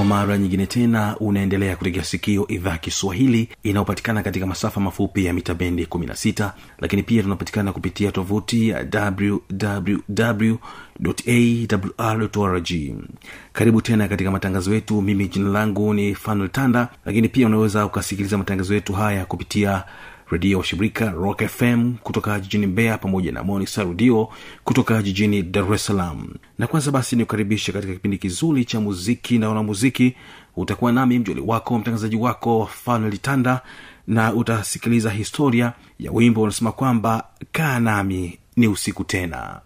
kwa mara nyingine tena unaendelea kutegea sikio idhaa kiswahili inayopatikana katika masafa mafupi ya mita bendi 16 lakini pia tunapatikana kupitia tovuti ya wwwawrrg karibu tena katika matangazo yetu. Mimi jina langu ni fanuel tanda lakini pia unaweza ukasikiliza matangazo yetu haya kupitia redio washirika rock fm kutoka jijini mbeya pamoja na monisa redio kutoka jijini dar es salaam. Na kwanza basi nikukaribisha katika kipindi kizuri cha muziki na wanamuziki. Utakuwa nami mjoli wako mtangazaji wako fanuel tanda na utasikiliza historia ya wimbo unasema kwamba kaa nami ni usiku tena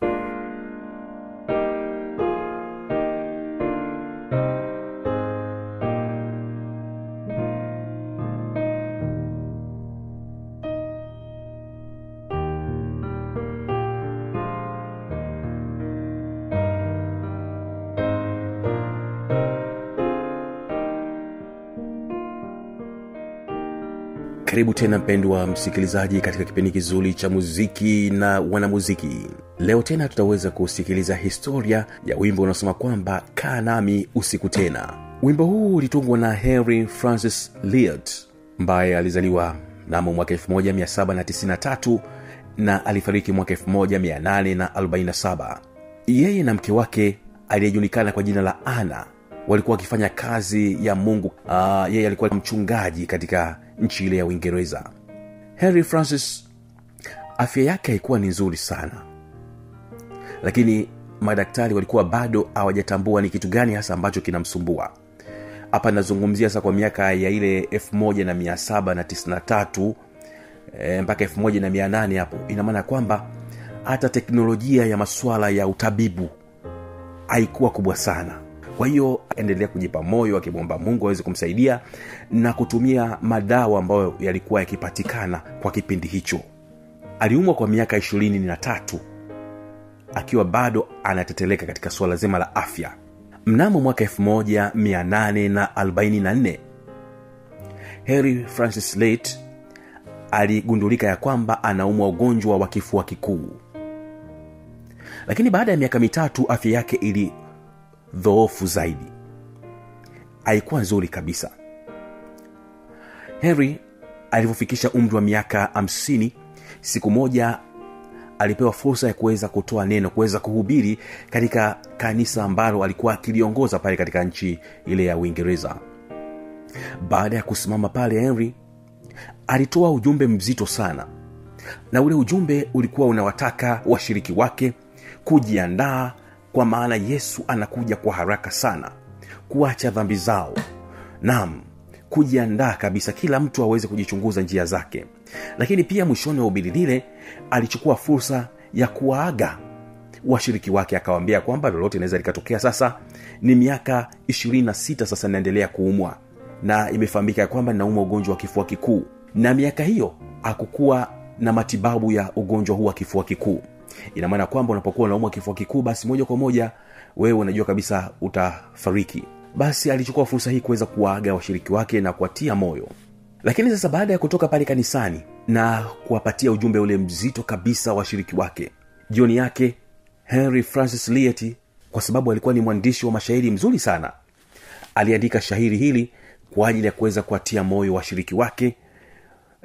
karibu tena mpendwa msikilizaji katika kipindi kizuri cha muziki na wanamuziki. Leo tena tutaweza kusikiliza historia ya wimbo unaosema kwamba kaa nami usiku tena. Wimbo huu ulitungwa na henry francis liot ambaye alizaliwa mnamo mwaka 1793 na alifariki mwaka 1847 yeye na mke wake aliyejulikana kwa jina la ana walikuwa wakifanya kazi ya mungu. Uh, yeye alikuwa mchungaji katika nchi ile ya uingereza. Henry francis afya yake haikuwa ni nzuri sana. Lakini madaktari walikuwa bado hawajatambua ni kitu gani hasa ambacho kinamsumbua. Hapa nazungumzia sasa kwa miaka ya ile 1793 e, mpaka 1800 hapo. Ina maana kwamba hata teknolojia ya masuala ya utabibu haikuwa kubwa sana kwa hiyo endelea kujipa moyo akimwomba mungu aweze kumsaidia na kutumia madawa ambayo yalikuwa yakipatikana kwa kipindi hicho. Aliumwa kwa miaka ishirini na tatu akiwa bado anateteleka katika suala zima la afya. Mnamo mwaka 1844 harry francis late aligundulika ya kwamba anaumwa ugonjwa wa kifua kikuu. Lakini baada ya miaka mitatu afya yake ili dhoofu zaidi. Haikuwa nzuri kabisa. Henry alivyofikisha umri wa miaka 50 siku moja alipewa fursa ya kuweza kutoa neno kuweza kuhubiri katika kanisa ambalo alikuwa akiliongoza pale katika nchi ile ya uingereza. Baada ya kusimama pale henry alitoa ujumbe mzito sana. Na ule ujumbe ulikuwa unawataka washiriki wake kujiandaa kwa maana yesu anakuja kwa haraka sana kuacha dhambi zao. Nam kujiandaa kabisa kila mtu aweze kujichunguza njia zake. Lakini pia mwishoni wa ubili lile alichukua fursa ya kuwaaga washiriki wake akawambia kwamba lolote inaweza likatokea. Sasa ni miaka 26 sasa inaendelea kuumwa na imefahamika ya kwamba naumwa ugonjwa wa kifua kikuu. Na miaka hiyo akukuwa na matibabu ya ugonjwa huu wa kifua kikuu ina maana kwamba unapokuwa unaumwa kifua kikuu basi moja kwa moja wewe unajua kabisa utafariki. Basi alichukua fursa hii kuweza kuwaaga washiriki wake na kuwatia moyo. Lakini sasa baada ya kutoka pale kanisani na kuwapatia ujumbe ule mzito kabisa washiriki wake jioni yake henry francis liet kwa sababu alikuwa ni mwandishi wa mashairi mzuri sana aliandika shahiri hili kwa ajili ya kuweza kuwatia moyo washiriki wake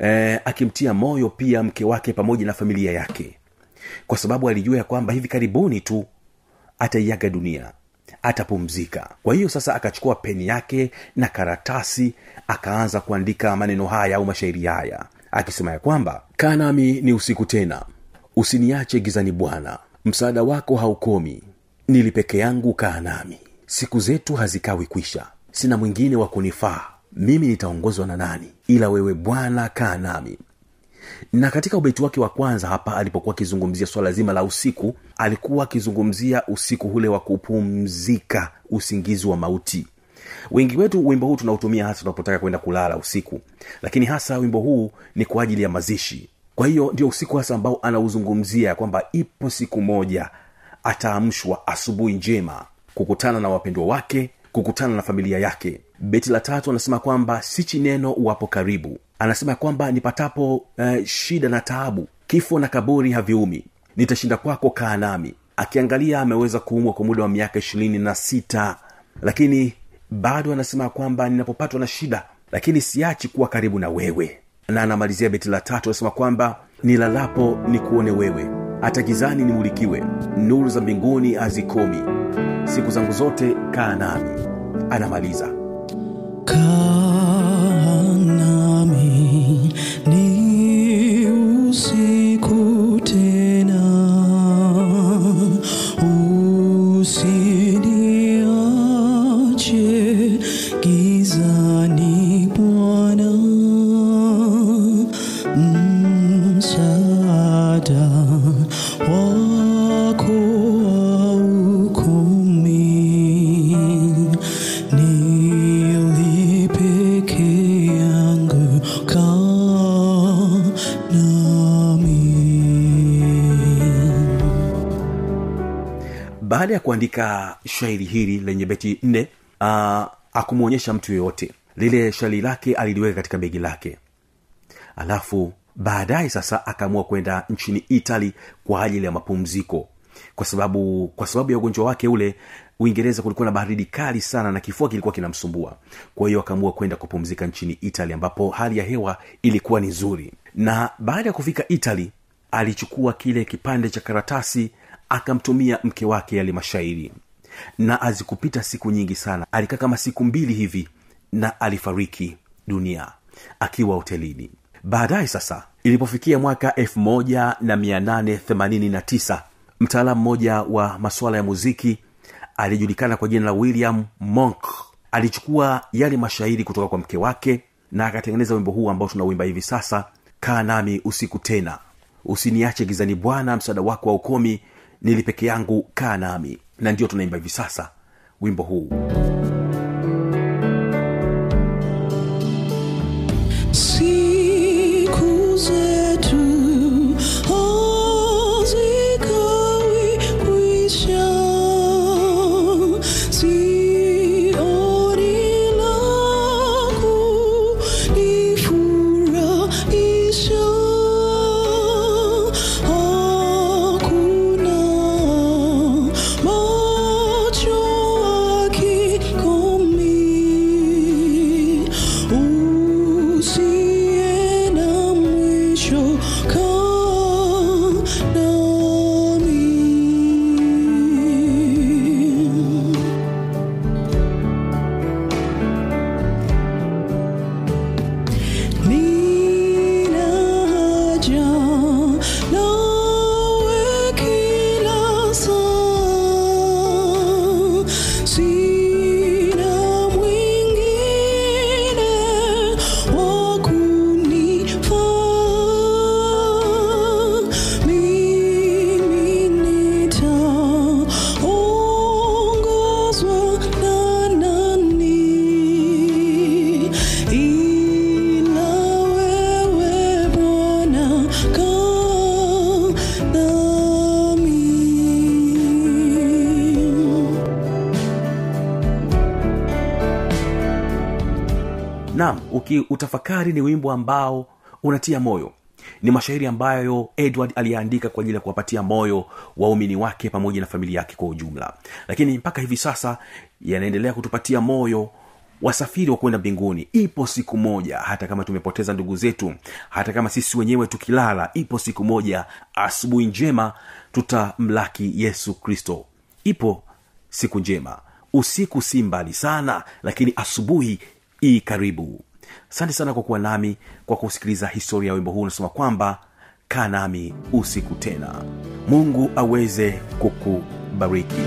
e, akimtia moyo pia mke wake pamoja na familia yake kwa sababu alijua ya kwamba hivi karibuni tu ataiaga dunia atapumzika. Kwa hiyo sasa akachukua peni yake na karatasi akaanza kuandika maneno haya au mashairi haya akisema ya kwamba kaa nami ni usiku tena usiniache gizani bwana msaada wako haukomi nili peke yangu kaa nami. Siku zetu hazikawi kwisha sina mwingine wa kunifaa mimi nitaongozwa na nani ila wewe bwana kaa nami na katika ubeti wake wa kwanza hapa alipokuwa akizungumzia swala zima la usiku alikuwa akizungumzia usiku ule wa kupumzika usingizi wa mauti. Wengi wetu wimbo huu tunautumia hasa tunapotaka kwenda kulala usiku lakini hasa wimbo huu ni kwa ajili ya mazishi. Kwa hiyo ndio usiku hasa ambao anauzungumzia kwamba ipo siku moja ataamshwa asubuhi njema kukutana na wapendwa wake kukutana na familia yake. Beti la tatu anasema kwamba sichi neno wapo karibu anasema kwamba nipatapo uh, shida na taabu kifo na kaburi haviumi nitashinda kwako kaa nami akiangalia ameweza kuumwa kwa muda wa miaka ishirini na sita lakini bado anasema kwamba ninapopatwa na shida lakini siachi kuwa karibu na wewe. Na anamalizia beti la tatu anasema kwamba nilalapo ni kuone wewe hata gizani nimulikiwe nuru za mbinguni hazikomi siku zangu zote kaa nami anamaliza. Kaa kuandika shairi hili lenye beti nne uh, akumwonyesha mtu yoyote lile shairi lake aliliweka katika begi lake. Alafu baadaye sasa akaamua kwenda nchini itali kwa ajili ya mapumziko. Kwa sababu kwa sababu ya ugonjwa wake ule uingereza kulikuwa na baridi kali sana na kifua kilikuwa kinamsumbua. Kwa hiyo akaamua kwenda kupumzika nchini itali ambapo hali ya hewa ilikuwa ni nzuri. Na baada ya kufika itali alichukua kile kipande cha karatasi akamtumia mke wake yale mashairi. Na azikupita siku nyingi sana. Alikaa kama siku mbili hivi na alifariki dunia akiwa hotelini. Baadaye sasa ilipofikia mwaka 1889 mtaalamu mmoja wa masuala ya muziki aliyejulikana kwa jina la william monk. Alichukua yale mashairi kutoka kwa mke wake na akatengeneza wimbo huu ambao tunauimba hivi sasa kaa nami usiku tena. Usiniache gizani bwana msaada wako wa ukomi nili peke yangu kaa nami. Na ndio tunaimba hivi sasa wimbo huu. Siku ukiutafakari ni wimbo ambao unatia moyo. Ni mashairi ambayo edward aliyaandika kwa ajili ya kuwapatia moyo waumini wake pamoja na familia yake kwa ujumla. Lakini mpaka hivi sasa yanaendelea kutupatia moyo wasafiri wa kwenda mbinguni. Ipo siku moja hata kama tumepoteza ndugu zetu hata kama sisi wenyewe tukilala ipo siku moja asubuhi njema tutamlaki yesu kristo. Ipo siku njema. Usiku si mbali sana lakini asubuhi ii karibu asante sana kwa kuwa nami kwa kusikiliza historia ya wimbo huu. Unasema kwamba kaa nami usiku tena. Mungu aweze kukubariki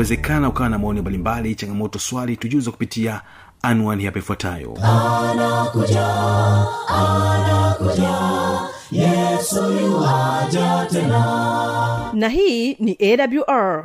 yawezekana ukawa na maoni mbalimbali changamoto swali tujuza kupitia anwani hapa ifuatayo. Yuaja tena. Na hii ni awr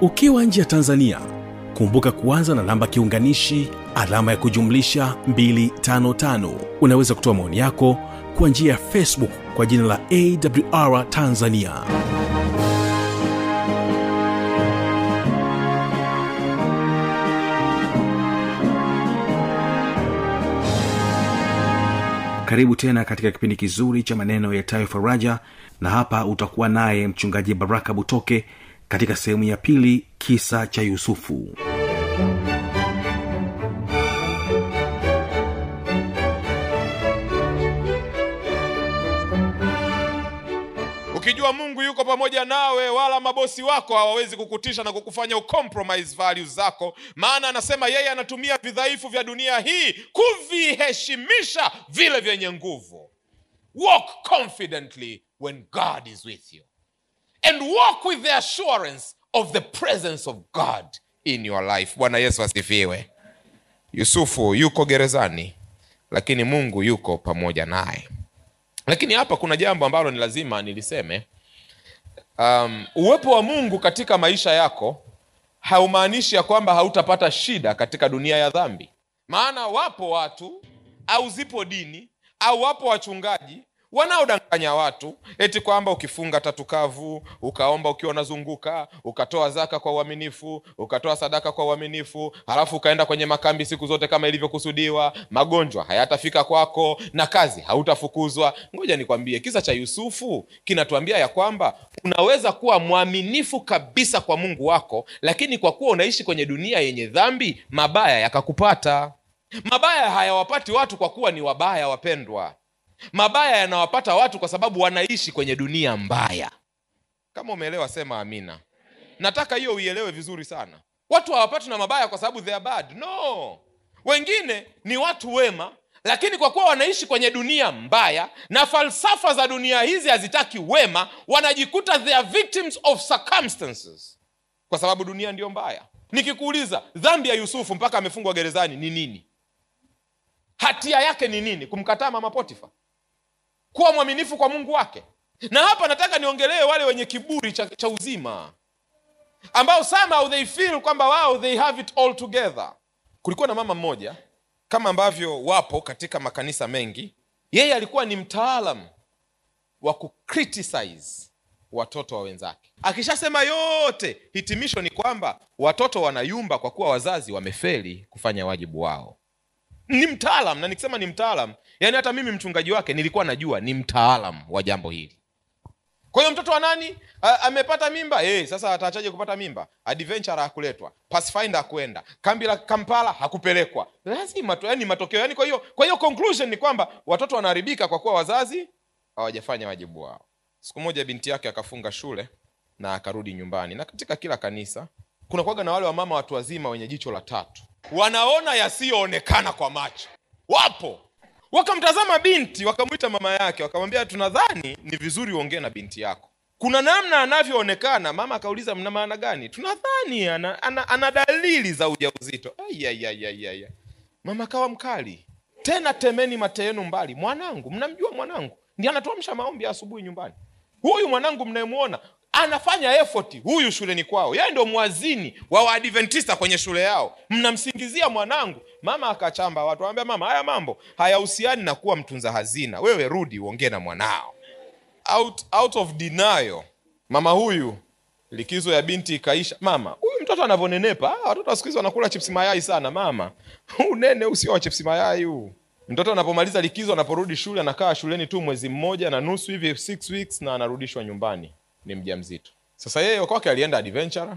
ukiwa nje ya tanzania kumbuka kuanza na namba kiunganishi alama ya kujumlisha 255 unaweza kutoa maoni yako kwa njia ya facebook kwa jina la awr tanzania. Karibu tena katika kipindi kizuri cha maneno yatayo faraja na hapa utakuwa naye mchungaji baraka butoke katika sehemu ya pili kisa cha yusufu. Ukijua mungu yuko pamoja nawe wala mabosi wako hawawezi kukutisha na kukufanya ucompromise values zako. Maana anasema yeye anatumia vidhaifu vya dunia hii kuviheshimisha vile vyenye nguvu. Walk confidently when god is with you and walk with the assurance of the presence of god in your life. Bwana yesu asifiwe. Yusufu yuko gerezani lakini mungu yuko pamoja naye. Lakini hapa kuna jambo ambalo ni lazima niliseme. Um, uwepo wa mungu katika maisha yako haumaanishi ya kwamba hautapata shida katika dunia ya dhambi. Maana wapo watu au zipo dini au wapo wachungaji wanaodanganya watu eti kwamba ukifunga tatu kavu ukaomba ukiwa unazunguka ukatoa zaka kwa uaminifu ukatoa sadaka kwa uaminifu halafu ukaenda kwenye makambi siku zote kama ilivyokusudiwa magonjwa hayatafika kwako na kazi hautafukuzwa. Ngoja nikwambie kisa cha yusufu kinatuambia ya kwamba unaweza kuwa mwaminifu kabisa kwa mungu wako lakini kwa kuwa unaishi kwenye dunia yenye dhambi mabaya yakakupata. Mabaya hayawapati watu kwa kuwa ni wabaya wapendwa mabaya yanawapata watu kwa sababu wanaishi kwenye dunia mbaya. Kama umeelewa sema amina. Nataka hiyo uielewe vizuri sana. Watu hawapatwi na mabaya kwa sababu they are bad. No. Wengine ni watu wema lakini kwa kuwa wanaishi kwenye dunia mbaya na falsafa za dunia hizi hazitaki wema wanajikuta they are victims of circumstances. Kwa sababu dunia ndiyo mbaya. Nikikuuliza dhambi ya yusufu mpaka amefungwa gerezani ni nini? Hatia yake ni nini? Kumkataa mama potifa kuwa mwaminifu kwa mungu wake. Na hapa nataka niongelee wale wenye kiburi cha, cha uzima ambao somehow they feel kwamba wao they have it all together. Kulikuwa na mama mmoja kama ambavyo wapo katika makanisa mengi yeye alikuwa ni mtaalam wa kucriticize watoto wa wenzake. Akishasema yote hitimisho ni kwamba watoto wanayumba kwa kuwa wazazi wamefeli kufanya wajibu wao ni mtaalam na nikisema ni mtaalam yani hata mimi mchungaji wake nilikuwa najua ni mtaalam wa jambo hili. Kwa hiyo mtoto wa nani? A, amepata mimba? E, sasa ataachaje kupata mimba? Adventure hakuletwa pathfinder hakuenda kambi la kampala hakupelekwa. Lazima yani matokeo yani kwa hiyo kwa hiyo conclusion ni kwamba watoto wanaharibika kwa kuwa wazazi hawajafanya wajibu wao. Siku moja binti yake akafunga shule na akarudi nyumbani. Na katika kila kanisa kuna kwaga na wale wamama watu wazima wenye jicho la tatu wanaona yasiyoonekana kwa macho. Wapo. Wakamtazama binti wakamwita mama yake wakamwambia tunadhani ni vizuri uongee na binti yako. Kuna namna anavyoonekana. Mama akauliza mna maana gani? Tunadhani ana, ana, ana dalili za ujauzito. Mama kawa mkali. Tena temeni mate yenu mbali. Mwanangu mnamjua mwanangu? Ndi anatuamsha maombi asubuhi nyumbani. Huyu mwanangu mnayemwona anafanya effort. Huyu shuleni kwao. Yeye ndio mwazini wa waadventista kwenye shule yao. Mnamsingizia mwanangu. Mama akachamba watu anambia mama haya mambo hayahusiani na kuwa mtunza hazina. Wewe rudi uongee na mwanao. Out, out of denial. Mama huyu likizo ya binti ikaisha. Mama huyu mtoto anavyonenepa. Ah, watoto wa siku wanakula chipsi mayai sana mama. Unene usio wa chipsi mayai huu. Mtoto anapomaliza likizo anaporudi shule anakaa shuleni tu mwezi mmoja na nusu hivi six weeks na anarudishwa nyumbani ni mjamzito. Sasa yeye kwake alienda adventure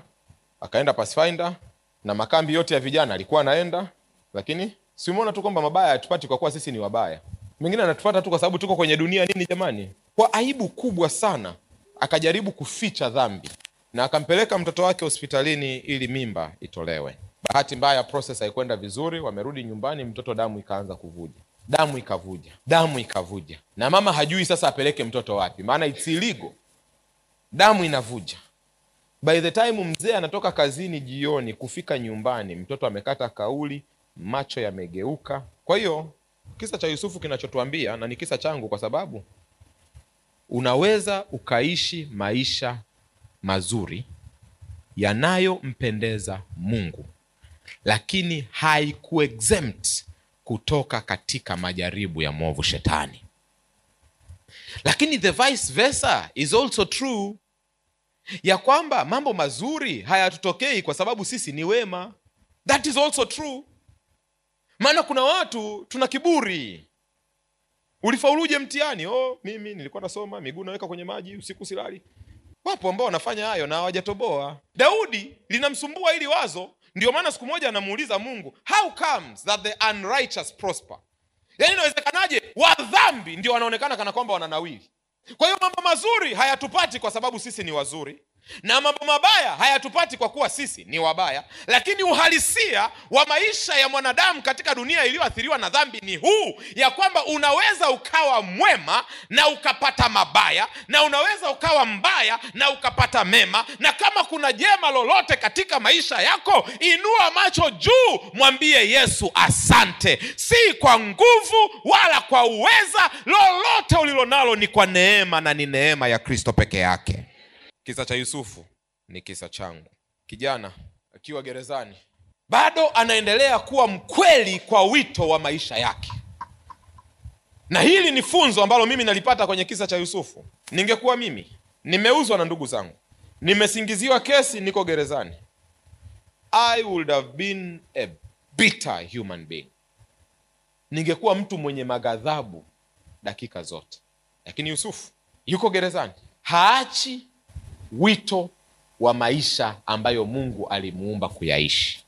akaenda pathfinder na makambi yote ya vijana alikuwa anaenda lakini siumeona tu kwamba mabaya hatupati kwa kuwa sisi ni wabaya. Mengine anatupata tu kwa sababu tuko kwenye dunia nini jamani? Kwa aibu kubwa sana akajaribu kuficha dhambi na akampeleka mtoto wake hospitalini ili mimba itolewe. Bahati mbaya process haikwenda vizuri wamerudi nyumbani mtoto damu ikaanza kuvuja. Damu ikavuja damu ikavuja. Na mama hajui sasa apeleke mtoto wapi maana it's illegal damu inavuja. By the time mzee anatoka kazini jioni kufika nyumbani mtoto amekata kauli macho yamegeuka. Kwa hiyo kisa cha yusufu kinachotuambia na ni kisa changu kwa sababu unaweza ukaishi maisha mazuri yanayompendeza mungu lakini haikuexempt kutoka katika majaribu ya mwovu shetani. Lakini the vice versa is also true ya kwamba mambo mazuri hayatutokei kwa sababu sisi ni wema. That is also true. Maana kuna watu tuna kiburi. Ulifauluje mtihani? Oh mimi nilikuwa nasoma miguu naweka kwenye maji usiku silali. Wapo ambao wanafanya hayo na hawajatoboa. Daudi linamsumbua hili wazo. Ndio maana siku moja anamuuliza mungu how comes that the unrighteous prosper? Yaani inawezekanaje? Wadhambi ndio wanaonekana kana kwamba wananawili kwa hiyo mambo mazuri hayatupati kwa sababu sisi ni wazuri na mambo mabaya hayatupati kwa kuwa sisi ni wabaya lakini uhalisia wa maisha ya mwanadamu katika dunia iliyoathiriwa na dhambi ni huu ya kwamba unaweza ukawa mwema na ukapata mabaya na unaweza ukawa mbaya na ukapata mema na kama kuna jema lolote katika maisha yako inua macho juu mwambie yesu asante. Si kwa nguvu wala kwa uweza lolote ulilonalo ni kwa neema na ni neema ya kristo peke yake kisa cha yusufu ni kisa changu. Kijana akiwa gerezani bado anaendelea kuwa mkweli kwa wito wa maisha yake. Na hili ni funzo ambalo mimi nalipata kwenye kisa cha yusufu. Ningekuwa mimi nimeuzwa na ndugu zangu nimesingiziwa kesi niko gerezani. I would have been a bitter human being. Ningekuwa mtu mwenye maghadhabu dakika zote. Lakini yusufu yuko gerezani haachi wito wa maisha ambayo mungu alimuumba kuyaishi.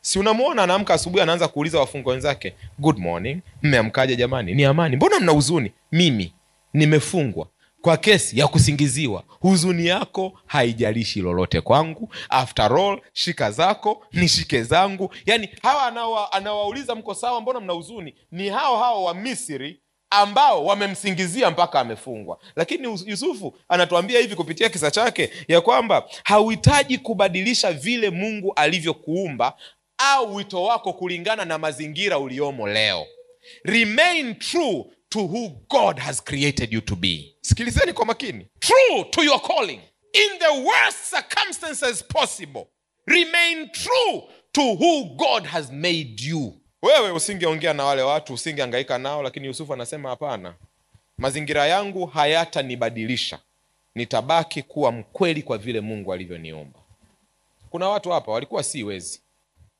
Si unamwona anaamka asubuhi anaanza kuuliza wafungwa wenzake good morning mmeamkaje jamani? Ni amani. Mbona mna huzuni? Mimi nimefungwa kwa kesi ya kusingiziwa. Huzuni yako haijalishi lolote kwangu. After all shika zako nishike zangu. Yani hawa anawa, anawauliza mko sawa? Mbona mna huzuni? Ni hao hao wa misri ambao wamemsingizia mpaka amefungwa. Lakini yusufu anatuambia hivi kupitia kisa chake ya kwamba hauhitaji kubadilisha vile mungu alivyokuumba au wito wako kulingana na mazingira uliomo leo. Remain true to who god has created you to be. Sikilizeni kwa makini. True to your calling. In the worst circumstances possible remain true to who god has made you wewe usingeongea na wale watu usingeangaika nao lakini yusufu anasema hapana. Mazingira yangu hayatanibadilisha. Nitabaki kuwa mkweli kwa vile mungu alivyoniumba. Kuna watu hapa walikuwa si wezi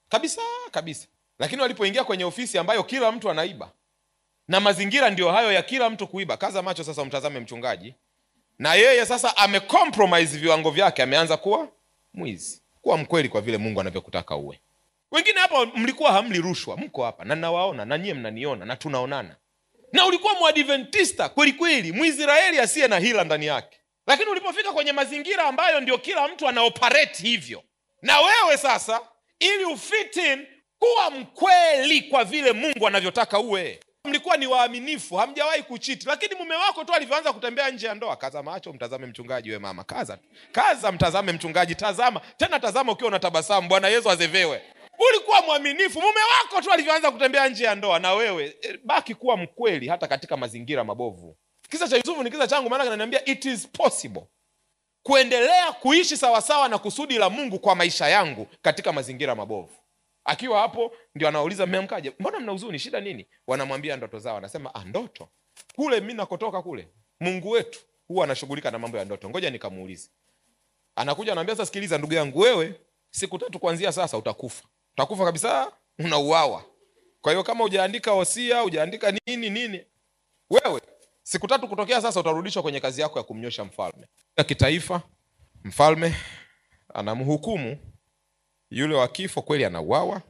kabisa kabisa. Lakini walipoingia kwenye ofisi ambayo kila mtu anaiba na mazingira ndio hayo ya kila mtu kuiba kaza macho sasa umtazame mchungaji. Na yeye sasa amecompromise viwango vyake ameanza kuwa mwizi kuwa mkweli kwa vile mungu anavyokutaka uwe wengine hapa mlikuwa hamli rushwa mko hapa na nawaona na nyie mnaniona na tunaonana. Na ulikuwa mwadventista kweli kweli mwisraeli asiye na hila ndani yake. Lakini ulipofika kwenye mazingira ambayo ndio kila mtu anaoperate hivyo. Na wewe sasa ili ufitin kuwa mkweli kwa vile mungu anavyotaka uwe. Mlikuwa ni waaminifu hamjawahi kuchiti. Lakini mume wako tu alivyoanza kutembea nje ya ndoa kaza macho mtazame mchungaji we mama kaza. Kaza mtazame mchungaji tazama. Tena tazama ukiwa unatabasamu bwana yesu azevewe ulikuwa mwaminifu. Mume wako tu alivyoanza kutembea nje ya ndoa na wewe eh, baki kuwa mkweli hata katika mazingira mabovu. Kisa cha yusufu ni kisa changu maana kinaniambia it is possible kuendelea kuishi sawasawa na kusudi la mungu kwa maisha yangu katika mazingira mabovu. Akiwa hapo ndio anauliza mmeamkaje? Mbona mna huzuni? Shida nini? Wanamwambia ndoto zao anasema ah, ndoto. Kule mi nakotoka kule mungu wetu huwa anashughulika na mambo ya ndoto. Ngoja nikamuulize. Anakuja anaambia sasa sikiliza ndugu yangu wewe siku tatu kuanzia sasa utakufa utakufa kabisa unauawa. Kwa hiyo kama hujaandika hosia hujaandika nini nini wewe siku tatu kutokea sasa utarudishwa kwenye kazi yako ya kumnyosha mfalme. Ya kitaifa mfalme anamhukumu yule wa kifo kweli anauawa.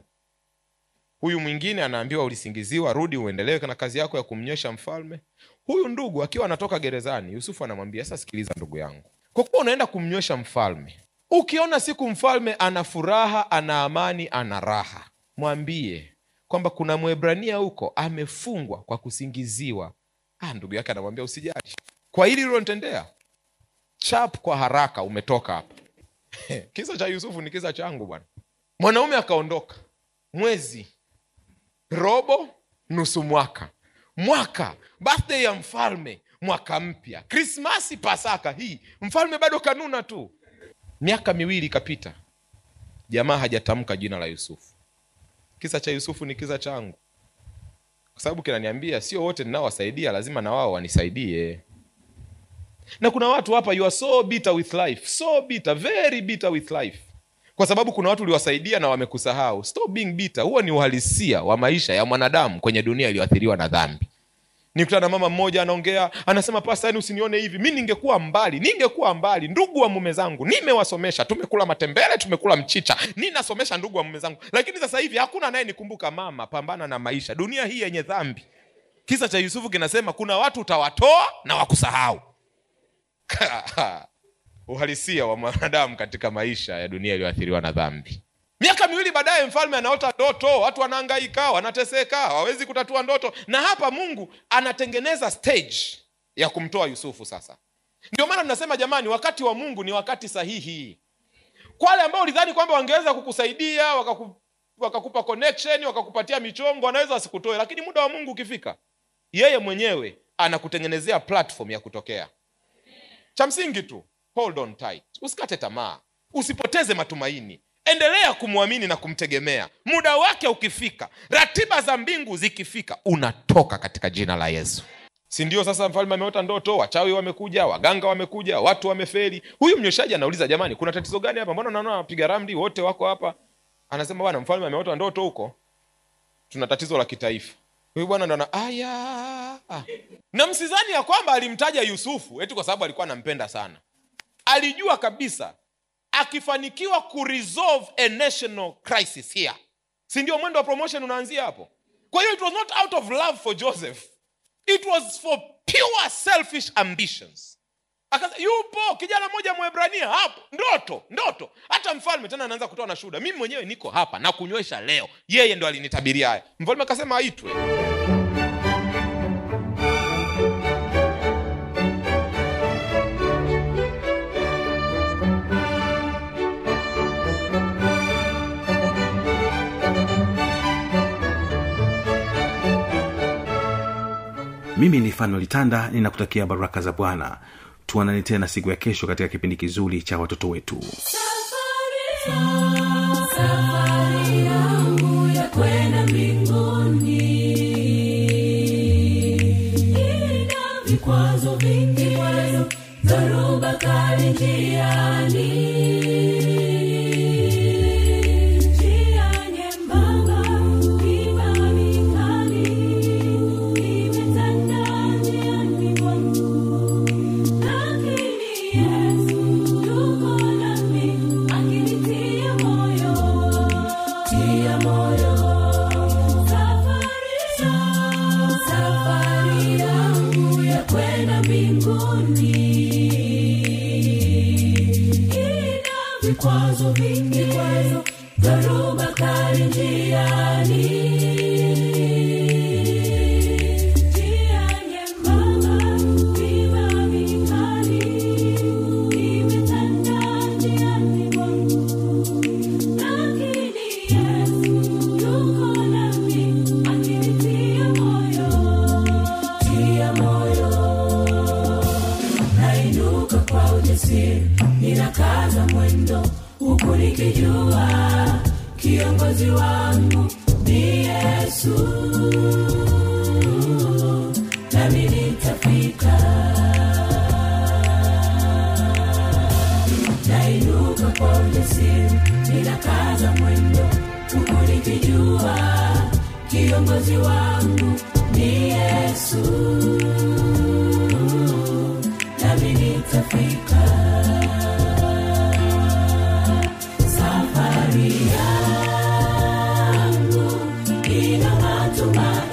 Huyu mwingine anaambiwa ulisingiziwa rudi uendelee na kazi yako ya kumnyosha mfalme. Huyu ndugu akiwa anatoka gerezani yusufu anamwambia sasa sikiliza ndugu yangu. Kwa kuwa unaenda kumnywesha mfalme ukiona siku mfalme ana furaha ana amani ana raha mwambie kwamba kuna mwebrania huko amefungwa kwa kusingiziwa. Ah, ndugu yake anamwambia usijali. Kwa hili lilonitendea chap kwa haraka umetoka hapa. Kisa cha yusufu ni kisa changu bwana. Mwanaume akaondoka mwezi robo nusu mwaka. Mwaka birthday ya mfalme mwaka mpya. Krismasi pasaka hii. Mfalme bado kanuna tu miaka miwili ikapita jamaa hajatamka jina la yusufu. Kisa cha yusufu ni kisa changu. Kwa sababu kinaniambia sio wote ninaowasaidia lazima na wao wanisaidie. Na kuna watu hapa you are so bitter with life so bitter very bitter with life. Kwa sababu kuna watu uliwasaidia na wamekusahau. Stop being bitter. Huo ni uhalisia wa maisha ya mwanadamu kwenye dunia iliyoathiriwa na dhambi nikutana na mama mmoja anaongea anasema pasta yani usinione hivi. Mi ningekuwa mbali ningekuwa mbali. Ndugu wa mume zangu nimewasomesha. Tumekula matembele tumekula mchicha. Ninasomesha ndugu wa mume zangu. Lakini sasa hivi hakuna anayenikumbuka mama pambana na maisha. Dunia hii yenye dhambi. Kisa cha yusufu kinasema kuna watu utawatoa na wakusahau. Uhalisia wa mwanadamu katika maisha ya dunia iliyoathiriwa na dhambi miaka miwili baadaye mfalme anaota ndoto watu wanaangaika wanateseka hawawezi kutatua ndoto. Na hapa mungu anatengeneza stage ya kumtoa yusufu sasa. Ndio maana tunasema jamani wakati wa mungu ni wakati sahihi. Kwa wale ambao ulidhani kwamba wangeweza kukusaidia wakaku, wakakupa connection wakakupatia michongo wanaweza wasikutoe lakini muda wa mungu ukifika yeye mwenyewe anakutengenezea platform ya kutokea. Cha msingi tu hold on tight. Usikate tamaa. Usipoteze matumaini endelea kumwamini na kumtegemea. Muda wake ukifika ratiba za mbingu zikifika unatoka katika jina la yesu. Si ndio sasa mfalme ameota ndoto? Wachawi wamekuja waganga wamekuja watu wameferi huyu mnyoshaji anauliza jamani kuna tatizo gani hapa? Mbona naona wapiga ramli wote wako hapa? Anasema bwana mfalme ameota ndoto huko. Tuna tatizo la kitaifa. Huyu bwana ndo aya. Na msizani ya kwamba alimtaja yusufu eti kwa sababu alikuwa anampenda sana. Alijua kabisa akifanikiwa kuresolve a national crisis here. Si ndio mwendo wa promotion unaanzia hapo? Kwa hiyo it was not out of love for joseph. It was for pure selfish ambitions. Yupo kijana mmoja mwebrania hapo. Ndoto ndoto. Hata mfalme tena anaanza kutoa na shuhuda. Mimi mwenyewe niko hapa na kunywesha leo. Yeye ndo alinitabiria haya. Mfalme akasema aitwe mimi ni fano litanda ninakutakia baraka za bwana. Tuanani tena siku ya kesho katika kipindi kizuri cha watoto wetu. Safari njiani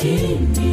matumaini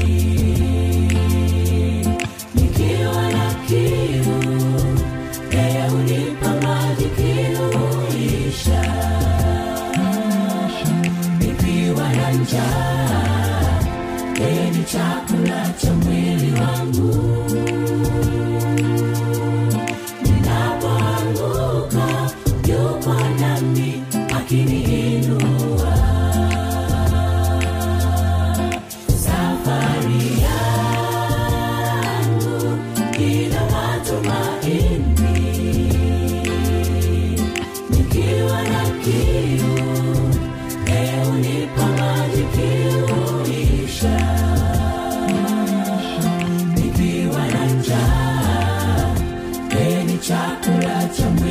chakula cha